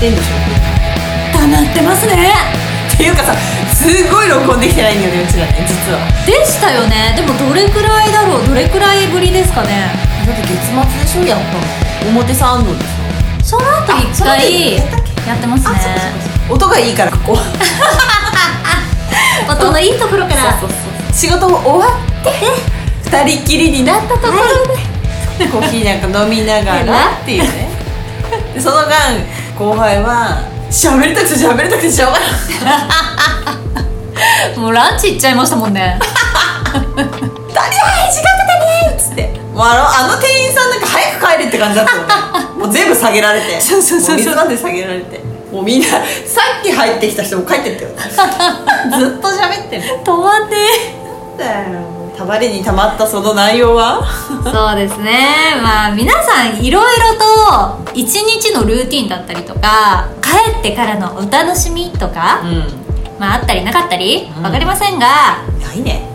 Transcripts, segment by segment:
ってんでしょ溜まってますね。っていうかさすごい録音できてないんだよねうちらね実は。でしたよね。でもどれくらいだろう？どれくらいぶりですかね？だって月末でしょやったの表参道でしょ。その後一回やってますね。音がいいからここ。音のいいところから。仕事も終わって二人っきりになったところで、コーヒーなんか飲みながらっていうね。でその間後輩は喋りたくて喋りたくてしょうがない。もうランチ行っちゃいましたもんね「誰や時間かかね!」っつって。もうあのあの店員さんなんか早く帰れって感じだったもんね。もう全部下げられて。そうそうそうそう。も水まで下げられて。もうみんなさっき入ってきた人も帰ってったよ ずっと喋ってる止まんねだよたまりにたまったその内容は？そうですね。まあ皆さんいろいろと一日のルーティンだったりとか帰ってからのお楽しみとか、ん。まああったりなかったり？うん。わかりませんが、ないね。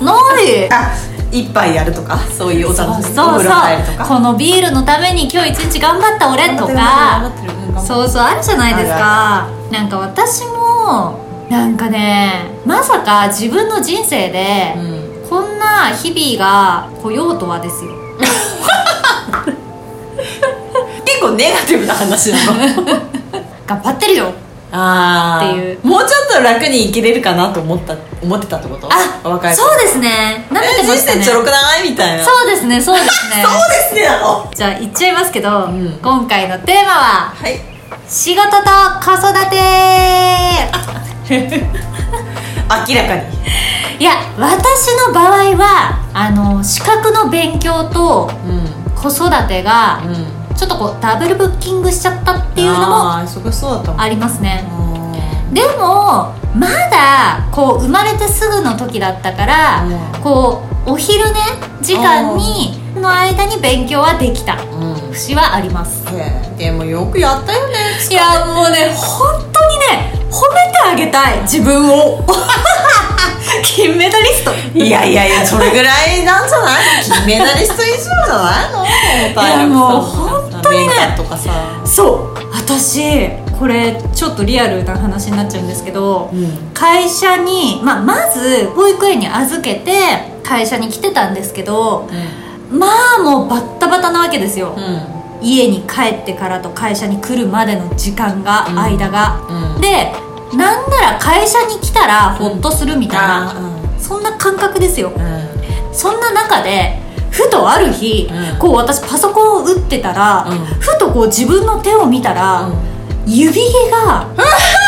ない。あ一杯やるとかそういうお楽しみそうそうこのビールのために今日一日頑張った俺とか。そうそうあるじゃないですか。なんか私もなんかねまさか自分の人生で、うんこんな日々が来ようとはですよ。結構ネガティブな話なの。頑張ってるよ。あー。っていう。もうちょっと楽に生きれるかなと思った思ってたってこと？あ若いそうですね。舐めてましたね。生ちょろくないみたいな。そうですねそうですね。そうですねなの？じゃあ言っちゃいますけど、ん。今回のテーマははい。仕事と子育て明らかに。いや私の場合はあの資格の勉強とうん。子育てがうん。ちょっとこうダブルブッキングしちゃったっていうのもあー忙しそうだったもん。ありますね。うん。でもまだこう生まれてすぐの時だったから、うん。こうお昼寝時間にの間に勉強はできた。うん。節はあります。でもよくやったよねいやもうね本当にね褒めてあげたい自分を。金メダリスト。いやいやいやそれぐらいなんじゃない？金メダリスト以上じゃないの？いやもう本当にね。勉強とかさ。そう。私これちょっとリアルな話になっちゃうんですけど、うん。会社に、まあ、まず保育園に預けて会社に来てたんですけどまあもうバッタバタなわけですよ、うん家に帰ってからと会社に来るまでの時間が、うん。間が、うん。でなんなら会社に来たらホッとするみたいな、あそんな感覚ですよ。うん。うんそんな中でふとある日、うん。こう私パソコンを打ってたら、うん。ふとこう自分の手を見たら、指毛が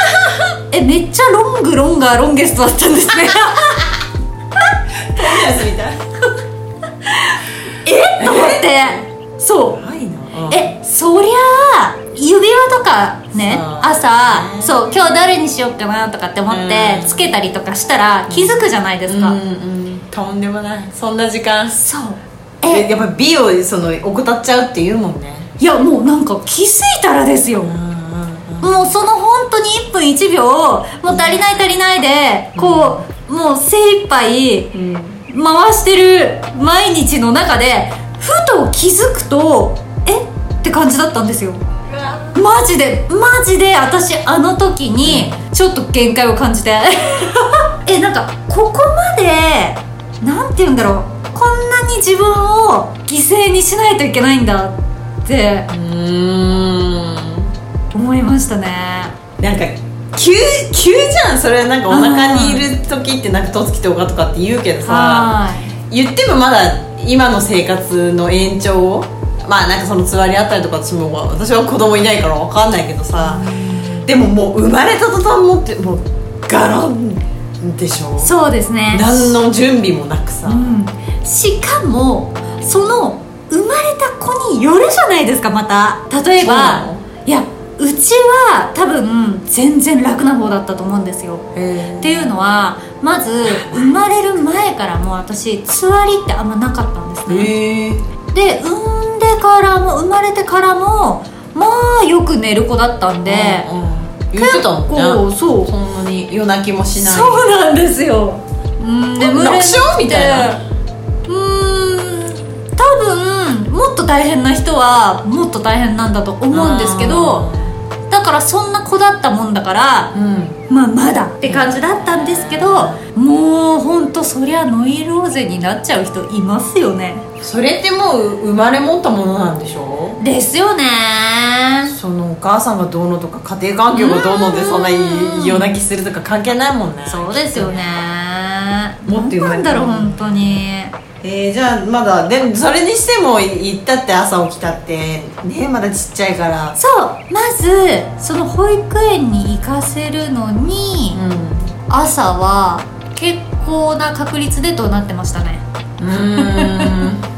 えめっちゃロングロンガーロンゲストだったんですね。えっ？と思って。そうえそりゃあ指輪とかね朝ねそう今日誰にしようかなとかって思ってうん。つけたりとかしたら気づくじゃないですか、うんうんとんでもない。そんな時間。そう。ええやっぱ美をその怠っちゃうって言うもんね。いやもうなんか気づいたらですよ、もうその本当に1分1秒もう足りない足りないでこう、もう精一杯うん。回してる毎日の中でふと気づくとえ？って感じだったんですよ。マジでマジで私あの時にちょっと限界を感じて。えなんかここまでなんて言うんだろう。こんなに自分を犠牲にしないといけないんだって。うーん。思いましたね。なんか急急じゃん。それはなんかお腹にいる時ってなんか十月10日とかって言うけどさ。は言ってもまだ今の生活の延長をまあなんかそのつわりあったりとか私も私は子供いないから分かんないけどさでももう生まれた途端もってもうガランでしょ？いそうですね。何の準備もなくさ、うん、しかもその生まれた子によるじゃないですかまた。例えばの？いやうちは多分全然楽な方だったと思うんですよ。へっていうのはまず生まれる前からも私つわりってあんまなかったんですねで産んでからも生まれてからもまあよく寝る子だったんで、うんうん言ってたもんね。こうそう。そんなに夜泣きもしない。そうなんですよ。うん眠れ楽勝みたいな。うーん多分もっと大大変な人はもっと大変なんだと思うんですけどだからそんな子だったもんだからうん。まあまだって感じだったんですけどもうほんとそりゃノイローゼになっちゃう人いますよねそれってもう生まれ持ったものなんでしょですよね。そのお母さんがどうのとか家庭環境がどうのでそんな夜泣きするとか関係ないもんね。そうですよね。もっと言われたなんだろう本当に。えー、じゃあまだでそれにしても行ったって朝起きたってねまだちっちゃいから。そう。まずその保育園に行かせるのに、う朝は結構な確率でとなってましたね。んうーん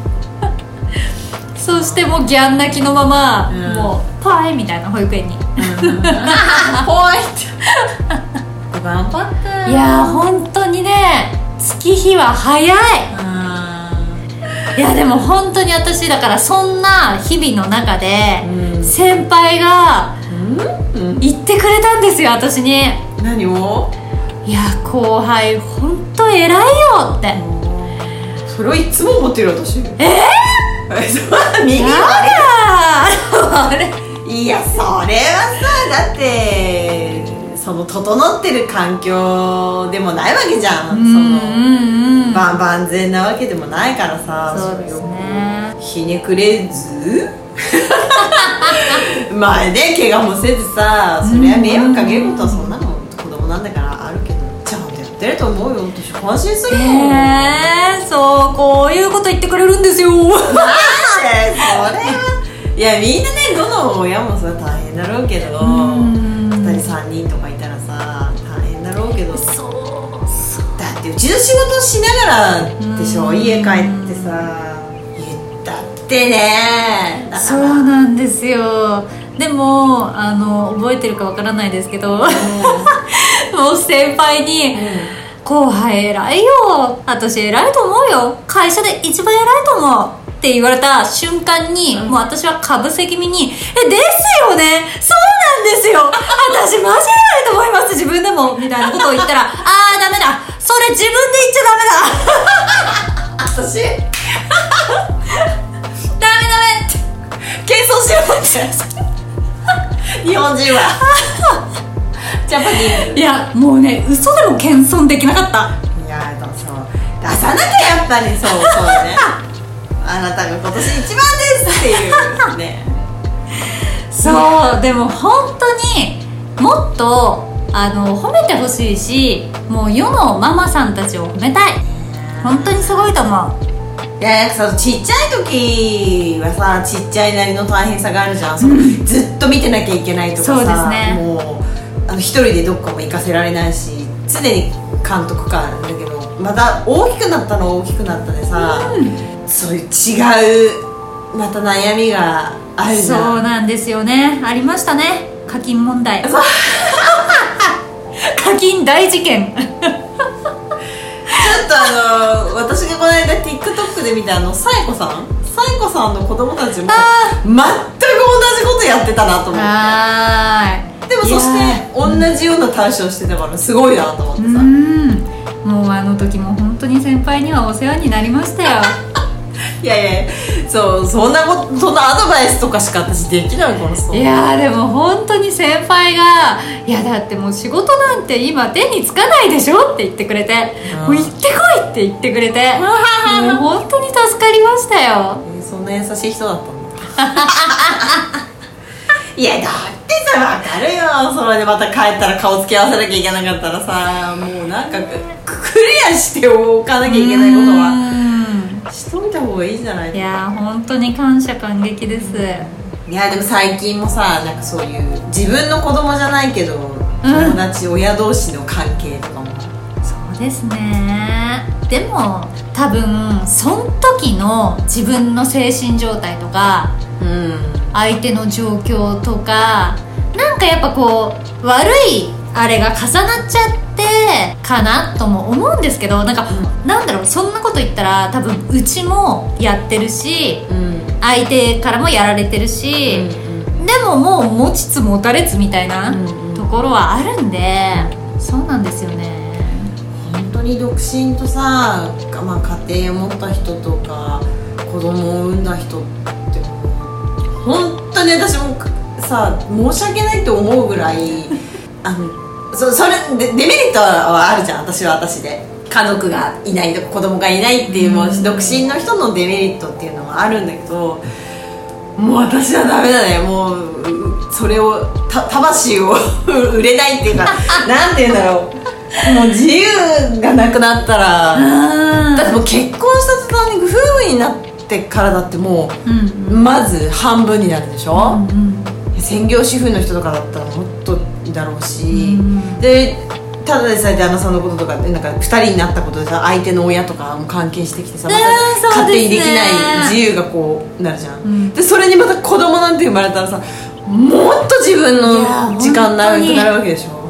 そしてもうギャン泣きのまま、うん。もうパイみたいな保育園に。怖いって頑張ったいやー本当にね月日は早い。いやでも本当に私だからそんな日々の中で、うん。先輩が言ってくれたんですよ私に。何を？いや後輩本当偉いよって。それをいつも思ってる私。ええそう右あれいいやそれはさだってその整ってる環境でもないわけじゃん、うんうんうん。その万万全なわけでもないからさ。そうですね。ひねくれず？前で怪我もせずさそりゃ迷惑かけることはそんなの子供なんだからってると思うよ。私感心するもん、えー、そうこういうこと言ってくれるんですよ。なんでそれ。はいやみんなねどの親もさ大変だろうけど。ん。2人3人とかいたらさ大変だろうけど。そうそう。だってうちの仕事しながらでしょ。うん。家帰ってさ言ったってね。だから。そうなんですよ。でもあの覚えてるかわからないですけどもう先輩に「後輩偉いよ私偉いと思うよ。会社で一番偉いと思う」って言われた瞬間に、うん。もう私はかぶせ気味に「えですよね？そうなんですよ。私マジ偉いと思います自分でも」みたいなことを言ったら「あーダメだ。それ自分で言っちゃダメだ。私？ダメダメ」って謙遜しようって。日本人は ジャパニーズ。いやもうね嘘でも謙遜できなかった。いやでもそう。出さなきゃやっぱりそうそうね。あなたが今年一番ですっていうね。そうでも本当にもっとあの褒めてほしいしもう世のママさんたちを褒めたい。本当にすごいと思う。いやなんかさちっちゃい時はさちっちゃいなりの大変さがあるじゃん。その、ずっと見てなきゃいけないとかさそうですね。もうあの一人でどっかも行かせられないし常に監督官なんだけどまた大きくなったのは大きくなったでさ、そういう違うまた悩みがあるじゃん。そうなんですよね。ありましたね。課金問題。課金大事件。ちょっとあの私がこの間 TikTok で見たあのサイコさん？サイコさんの子供たちもあ全く同じことやってたなと思ってでもそして同じような対処をしてたからすごいなと思ってさ、うん。もうあの時も本当に先輩にはお世話になりましたよ。いやいやそうそんなことそんなアドバイスとかしか私できないからさ。いやーでも本当に先輩が「いやだってもう仕事なんて今手につかないでしょ」って言ってくれて「うんもう行ってこい!」って言ってくれてもう本当に助かりましたよ。えーそんな優しい人だったんだ いやだってさ分かるよ。それでまた帰ったら顔つき合わせなきゃいけなかったらさもうなんかククリアしておかなきゃいけないことははしといた方がいいじゃないいやー本当に感謝感激です。いやでも最近もさなんかそういう自分の子供じゃないけど、友達親同士の関係とかも。そうですね。でも多分その時の自分の精神状態とかうん相手の状況とかなんかやっぱこう悪いあれが重なっちゃってかなとも思うんですけどなんか、なんだろうそんなこと言ったら多分うちもやってるしうん。相手からもやられてるし、でももう持ちつ持たれつみたいなうんうん。ところはあるんで、そうなんですよね。本当に独身とさ、まあ、家庭を持った人とか子供を産んだ人って本に私もさ申し訳ないって思うぐらいあのそそれでデメリットはあるじゃん私は私で。家族がいないとか子供がいないっていう、もう独身の人のデメリットっていうのはあるんだけどもう私はダメだね。もううそれをた魂を 売れないっていうかなんて言うんだろう。もう自由がなくなったらだってもう結婚した途端に夫婦になってからだってもう、うん。まず半分になるでしょ、うん専業主婦の人とかだったらもっとだろうし、んでただでさえ旦那さんのこととかなんか2人になったことでさ相手の親とかも関係してきてさ、ま勝手にできない自由がこうなるじゃん、ん。でそれにまた子供なんて生まれたらさもっと自分の時間な本当にくなるわけでしょ？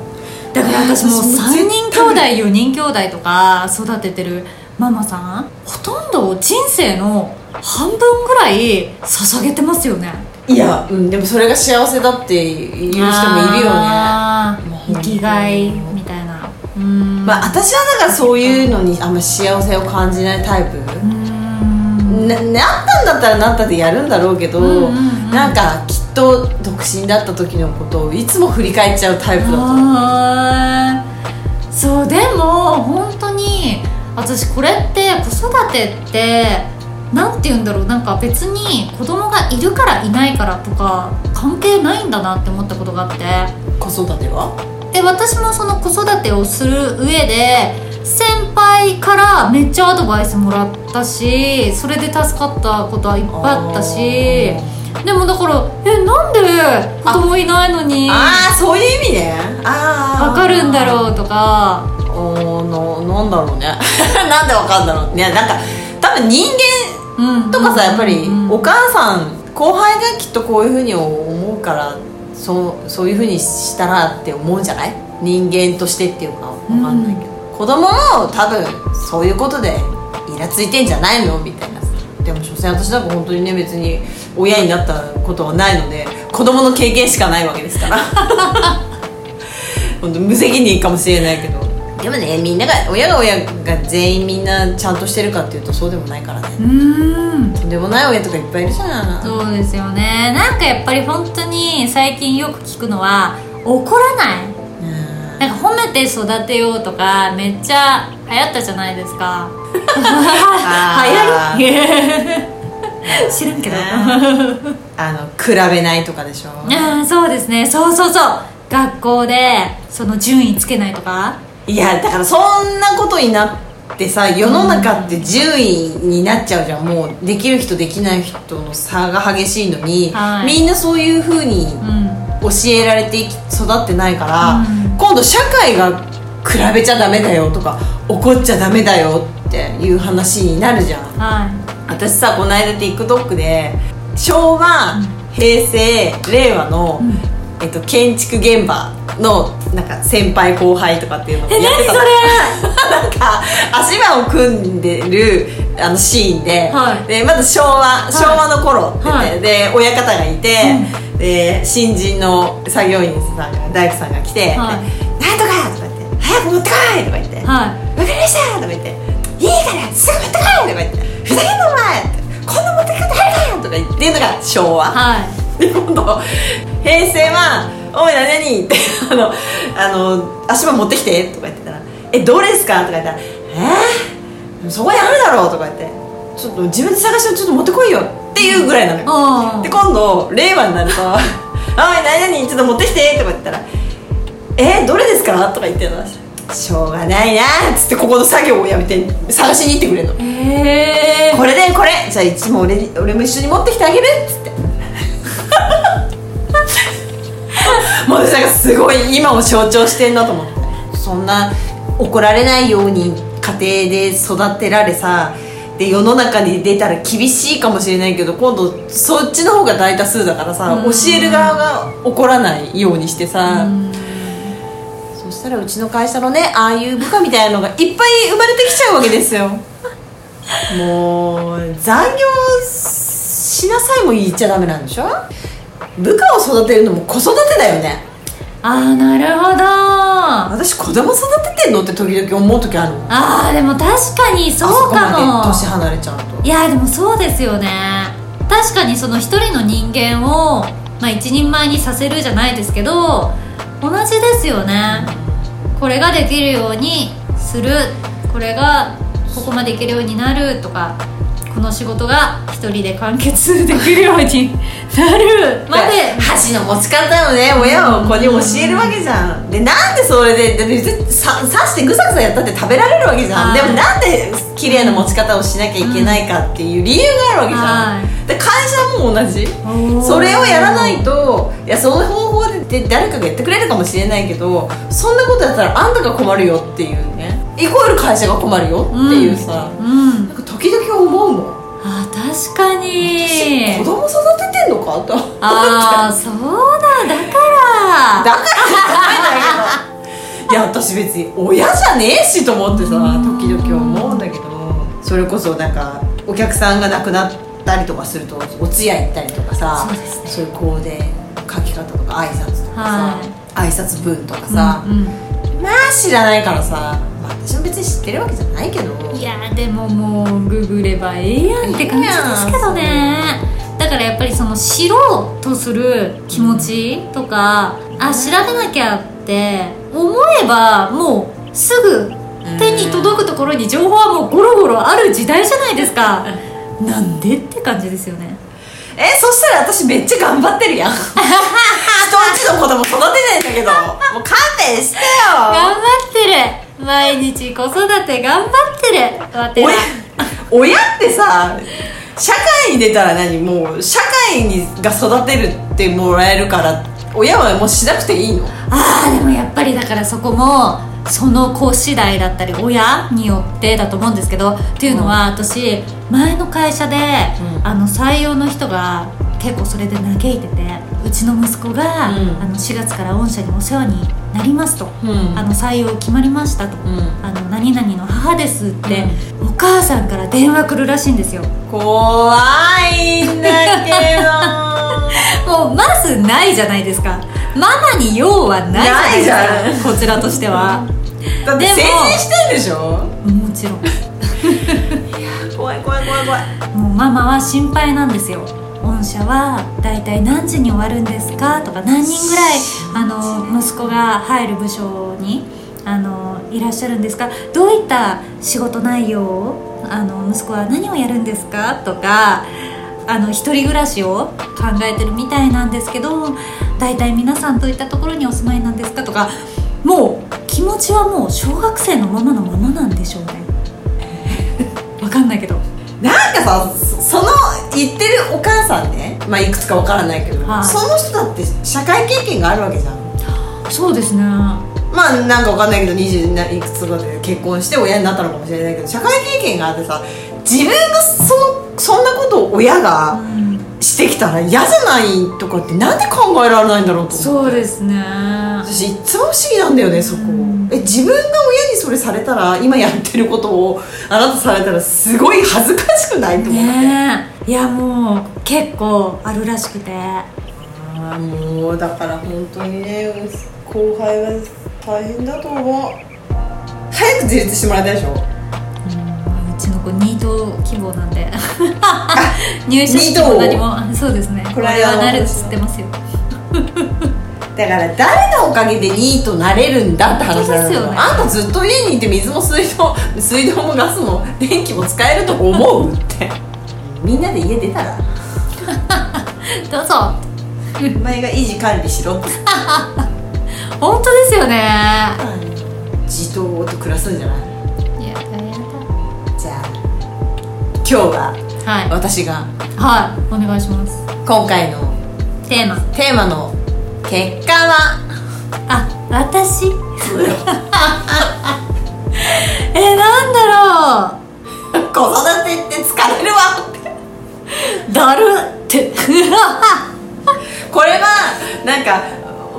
だから私もう私も3人兄弟4人兄弟とか育ててるママさんほとんど人生の半分ぐらい捧げてますよね。いや、うん、でもそれが幸せだっていう人もいるよね。生きがいみたいな。うん。まあ私はだからそういうのにあんま幸せを感じないタイプ、うん。ななったんだったらなったでやるんだろうけど、うんうんうん。なんかきっと独身だった時のことをいつも振り返っちゃうタイプだと思う。そうでも本当に私これって子育てってなんて言うんだろうなんか別に子供がいるからいないからとか関係ないんだなって思ったことがあって。子育ては？で私もその子育てをする上で先輩からめっちゃアドバイスもらったしそれで助かったことはいっぱいあったし。でもだからえなんで？子供いないのに。ああそういう意味ね。ああわかるんだろうとか。おーななんだろうね。なんでわかるんだろう。ねなんか多分人間とかさやっぱりお母さん後輩がきっとこういうふうに思うからそうそういうふうにしたらって思うんじゃない？人間としてっていうかわかんないけど、子供も多分そういうことでイラついてんじゃないの？みたいなさ。でも所詮私なんか本当にね別に親になったことはないので子供の経験しかないわけですから。本当無責任かもしれないけどでもねみんなが親が親が全員みんなちゃんとしてるかっていうとそうでもないからね。うーん。とんでもない親とかいっぱいいるじゃん。そうですよね。なんかやっぱり本当に最近よく聞くのは怒らない。うん。なんか褒めて育てようとかめっちゃ流行ったじゃないですか。流行り？知らんけど、ね。あの比べないとかでしょ。ああそうですね。そうそうそう。学校でその順位つけないとかいやだからそんなことになってさ世の中って順位になっちゃうじゃん。もうできる人できない人の差が激しいのに、はい。みんなそういうふうにうん教えられて育ってないから、うん。今度社会が比べちゃダメだよとか怒っちゃダメだよっていう話になるじゃん。は私さこの間 TikTok で昭和、平成令和の、えっと、建築現場のなんか先輩後輩とかっていうのをやってた何それ？なんか足場を組んでるあのシーンで,、はいでまず昭和昭和の頃ってはいで親方がいて、で新人の作業員さんが大工さんが来て「はいなんとか!」とか言って「早く持ってこい!」とか言ってはわかりましたとか言って「いいからすぐ持ってこい!」とか言って「ふざけんなお前!」って「こんな持ってき方あるかよ!」とか言ってるのが昭和、いはいで今度平成は「おい何々」ってあのあの「足場持ってきて」とか言ってたら「えどれですか?」とか言ったら「えー、そこにあるだろう」とか言って「ちょっと自分で探してちょっと持ってこいよ」っていうぐらいなのよ。あで今度令和になると「おい何々ちょっと持ってきて」とか言ったら「えー、どれですか?」とか言ってるの。しょうがないなっつってここの作業をやめて探しに行ってくれるの。へえこれでこれ。じゃあいつも俺に俺も一緒に持ってきてあげるっつって もう私なんかすごい今を象徴してんなと思って。そんな怒られないように家庭で育てられさで世の中に出たら厳しいかもしれないけど今度そっちの方が大多数だからさうん。教える側が怒らないようにしてさ。そしたらうちの会社のねああいう部下みたいなのがいっぱい生まれてきちゃうわけですよ。もう残業しなさいも言っちゃダメなんでしょ？部下を育てるのも子育てだよね。ああなるほど。あ私子供育ててんのって時々思う時あるもん。あーでも確かにそうかあそこまでも年離れちゃうと。いやでもそうですよね。確かにその一人の人間を、まあ、一人前にさせるじゃないですけど同じですよね。これができるようにする。これがここまでいけるようになるとかこの仕事が一人で完結できるようになるまで。箸の持ち方をね親は子に教えるわけじゃん。でなんでそれでで別にさ刺してぐさぐさやったって食べられるわけじゃん。はい。でもなんで綺麗な持ち方をしなきゃいけないかっていう理由があるわけじゃはんで会社も同じ。それをやらないといやその方法でで誰かがやってくれるかもしれないけどそんなことやったらあんたが困るよっていうね。イコール会社が困るよっていうさ、うん。なんか時々思うもん。あ確かに。子供育ててんのか？とああそうだだから。だからいんだけど。いや私別に親じゃねえしと思ってさ時々思うんだけど。それこそなんかお客さんが亡くなったりとかするとお通夜行ったりとかさそうですね。そういうコーデ書き方とか挨拶とかさ、は挨拶文とかさ、うんうん。まあ知らないからさ、まあ、私も別に知ってるわけじゃないけど。いやでももうググればええやんって感じですけどね。だからやっぱりその知ろうとする気持ちとかあ調べなきゃって思えばもうすぐ手に届くところに情報はもうゴロゴロある時代じゃないですか。なんでって感じですよね。えそしたら私めっちゃ頑張ってるやん。人んちの子供育てないんだけど。もう勘弁してよ。頑張ってる毎日子育て頑張ってる。わては親親ってさ社会に出たら何もう社会にが育てるってもらえるから親はもうしなくていいの？ああでもやっぱりだからそこもその子次第だったり親によってだと思うんですけどっていうのは、私前の会社で、うん。あの採用の人が結構それで嘆いててうちの息子が、うん。あの4月から御社にお世話になりますと、うん。あの採用決まりましたと、うん。あの何々の母ですって、お母さんから電話来るらしいんですよ。怖いんだけど。もうまずないじゃないですか。ママに用はないじゃないですか。こちらとしては。でもだって成人してんでしょ？もちろん。怖い怖い怖い怖い。もうママは心配なんですよ御社は大体何時に終わるんですかとか何人ぐらいあの息子が入る部署にあのいらっしゃるんですか？どういった仕事内容をあの息子は何をやるんですかとかあの一人暮らしを考えてるみたいなんですけど大体皆さんどういったところにお住まいなんですかとかもう気持ちはもう小学生のままのままなんでしょうね。わかんないけど。なんかさそその言ってるお母さんねまあいくつかわからないけど、はい。その人だって社会経験があるわけじゃん。そうですね。まあなんかわかんないけど20いくつとかで結婚して親になったのかもしれないけど社会経験があってさ自分がそのそんなことを親がうん。してきたら嫌じゃないとかってなんで考えられないんだろうと思って。そうですね。私いつも不思議なんだよねそこ、うんえ自分が親にそれされたら今やってることをあなたされたらすごい恥ずかしくないと思って、ねえ。いやもう結構あるらしくて。ああもうだから本当にね後輩は大変だと思う。早く自立してもらいたいでしょ。うちの子ニート希望なんで。入社式も何も。そうですね。これはなるっつってますよだから誰のおかげでニートなれるんだって話だよね。あんたずっと家にいて水も水道 水道もガスも電気も使えると思うって。みんなで家出たら？どうぞ。お前が維持管理しろ。本当ですよね。じとーっと暮らすんじゃない？いやだ。やじゃあ今日はだはい。私がはい。お願いします。今回のテーマ。テーマの結果は？あ私？えなんだろ子育てって疲れるわだるって。これはなんか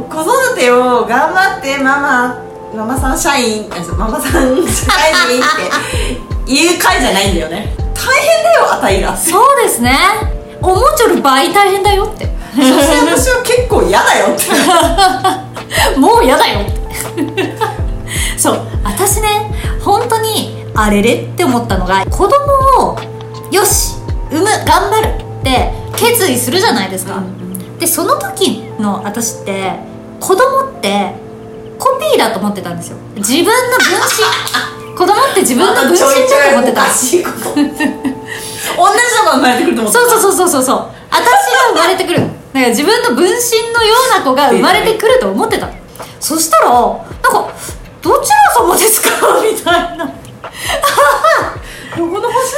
子育てを頑張ってママママさん社員ママさん社会人って いう回じゃないんだよね。大変だよあたいが。そそうですね。おもちょる倍大変だよって して私は結構嫌だよって。もう嫌だよって。そう私ね本当にあれれ？って思ったのが子供をよし産む頑張るって決意するじゃないですか、うんでその時の私って子供ってコピーだと思ってたんですよ。自分の分身。子供って自分の分身だと思ってた。同じのが生まれてくると思ってた。そうそうそうそうそう。私が生まれてくるだから自分の分身のような子が生まれてくると思ってた。そしたらなんか「どちら様ですか? 」みたいな。どこの星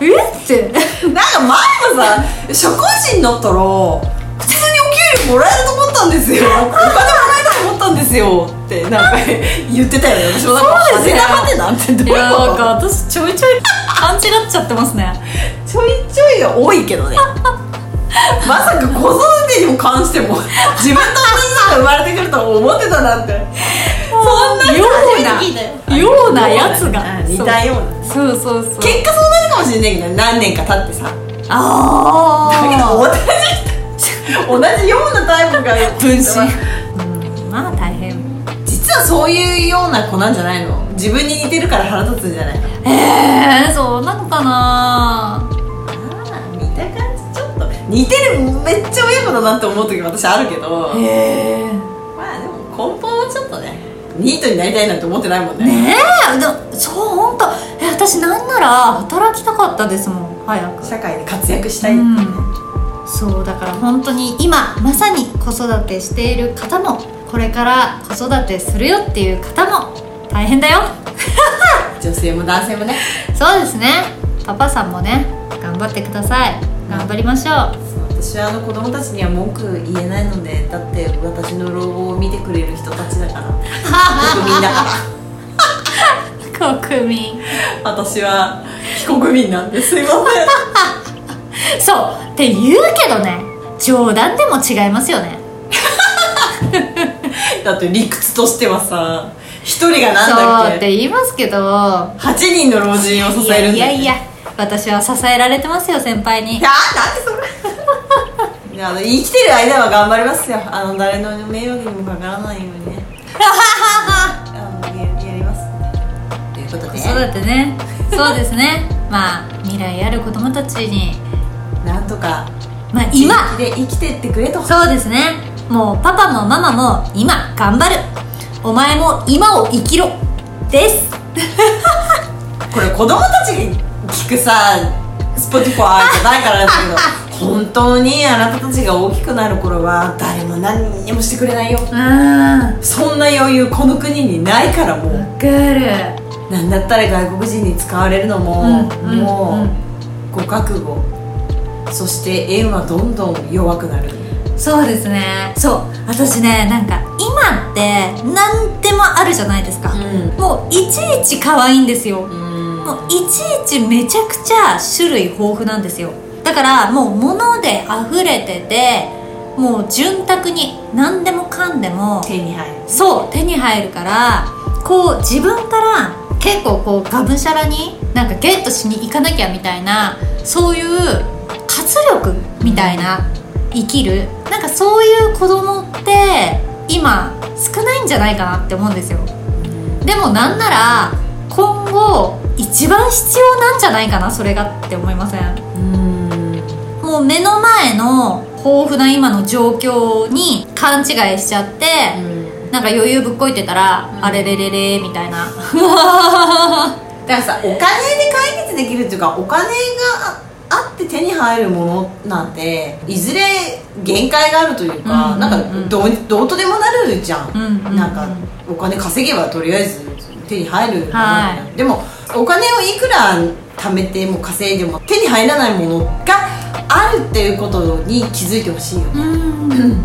「え？っ?」て。なんか前もさ社会人になったら普通にお給料もらえると思ったんですよ。お金もらえると思ったんですよ。ってなんか言ってたよね。私もなんかそうですよ。派手な派手なんてどういういやなんかこと私ちょいちょい勘違っちゃってますね。ちょいちょいが多いけどね まさか子育てにも関しても自分と同じのが生まれてくるとは思ってたなんて。そんな人ようなようなやつが。うん似たような。そうそうそう。結果そうなるかもしれないけど何年か経ってさ。あだけどあ同じ人同じようなタイプが分身。うんまあ大変。実はそういうような子なんじゃないの？自分に似てるから腹立つんじゃないの？えー、そうなのかな？似てるめっちゃ親子だなって思う時私あるけど。へえまあでも根本はちょっとねニートになりたいなんて思ってないもんね。ねえそう本当え私なんなら働きたかったですもん早く。社会で活躍したいってね、そうだから本当に今まさに子育てしている方もこれから子育てするよっていう方も大変だよ。女性も男性もね。そうですね。パパさんもね頑張ってください頑張りましょう。私はあの子供たちには文句言えないのでだって私の老後を見てくれる人たちだから。国民。だから国民。私は非国民なんです。いまそう。って言うけどね。冗談でも違いますよね。せんだって理屈としてはさ一人がなんそうだっけって言いますけど8人の老人を支えるんだよいやいやいや私は支えられてますよ先輩に。いやなんでそれ。いやあの生きてる間は頑張りますよ。あの誰の迷惑にもかからないようにね。あのややります。ということで。子育てね。そうですね。まあ未来ある子供たちに。なんとかまあ今。で生きてってくれと。そうですね。もうパパもママも今頑張る。お前も今を生きろ。です。これ子供たちが聞くさ Spotify じゃないからなんだけど 本当にあなたたちが大きくなる頃は誰も何にもしてくれないよ。あそんな余裕この国にないからもう。わかる。なんだったら外国人に使われるのも、うんうんもうご覚悟。そして円はどんどん弱くなる。そうですね。そう。私ねなんか今って何でもあるじゃないですか、ん。もういちいち可愛いんですよ、うんもういちいちめちゃくちゃ種類豊富なんですよ。だからもう物で溢れててもう潤沢に何でもかんでも手に入る。そう手に入るからこう自分から結構こうがむしゃらになんかゲットしに行かなきゃみたいなそういう活力みたいな生きる。なんかそういう子供って今少ないんじゃないかなって思うんですよ。でもなんなら今後一番必要なんじゃないかなそれがって思いません？うんもう目の前の豊富な今の状況に勘違いしちゃって、なんか余裕ぶっこいてたら、うん。あれれれれみたいな。だからさお金で解決できるっていうかお金があって手に入るものなんていずれ限界があるというか、うんなんかうん。どうどうとでもなるじゃん、うんうんうん。なんかお金稼げばとりあえず手に入るはい。でもお金をいくら貯めても稼いでも手に入らないものがあるっていうことに気づいてほしいよね。うん。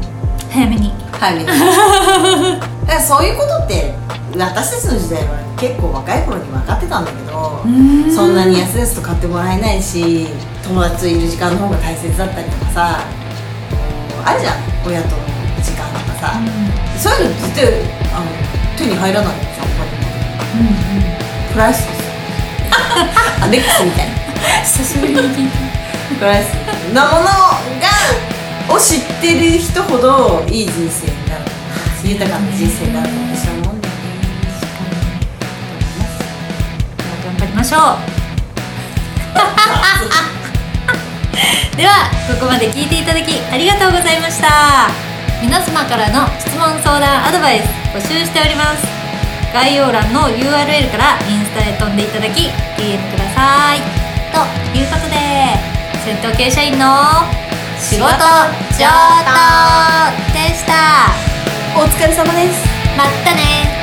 早めに。はいみんなだからそういうことって私たちの時代は結構若い頃に分かってたんだけど、ん。そんなに安々と買ってもらえないし友達といる時間の方が大切だったりとかさあるじゃん親との時間とかさ、そういうの絶対あの手に入らないんお金プライス アネックスみたいな。久しぶりに聞いプライス。なものがを知ってる人ほどいい人生になる。豊かな人生になると私は思うんだよねた頑張りましょう。ではここまで聞いていただきありがとうございました。皆様からの質問相談アドバイス募集しております概要欄の URL からインスタへ飛んでいただき DM ください。ということで戦闘系社員の仕事上等でした。お疲れ様です。またね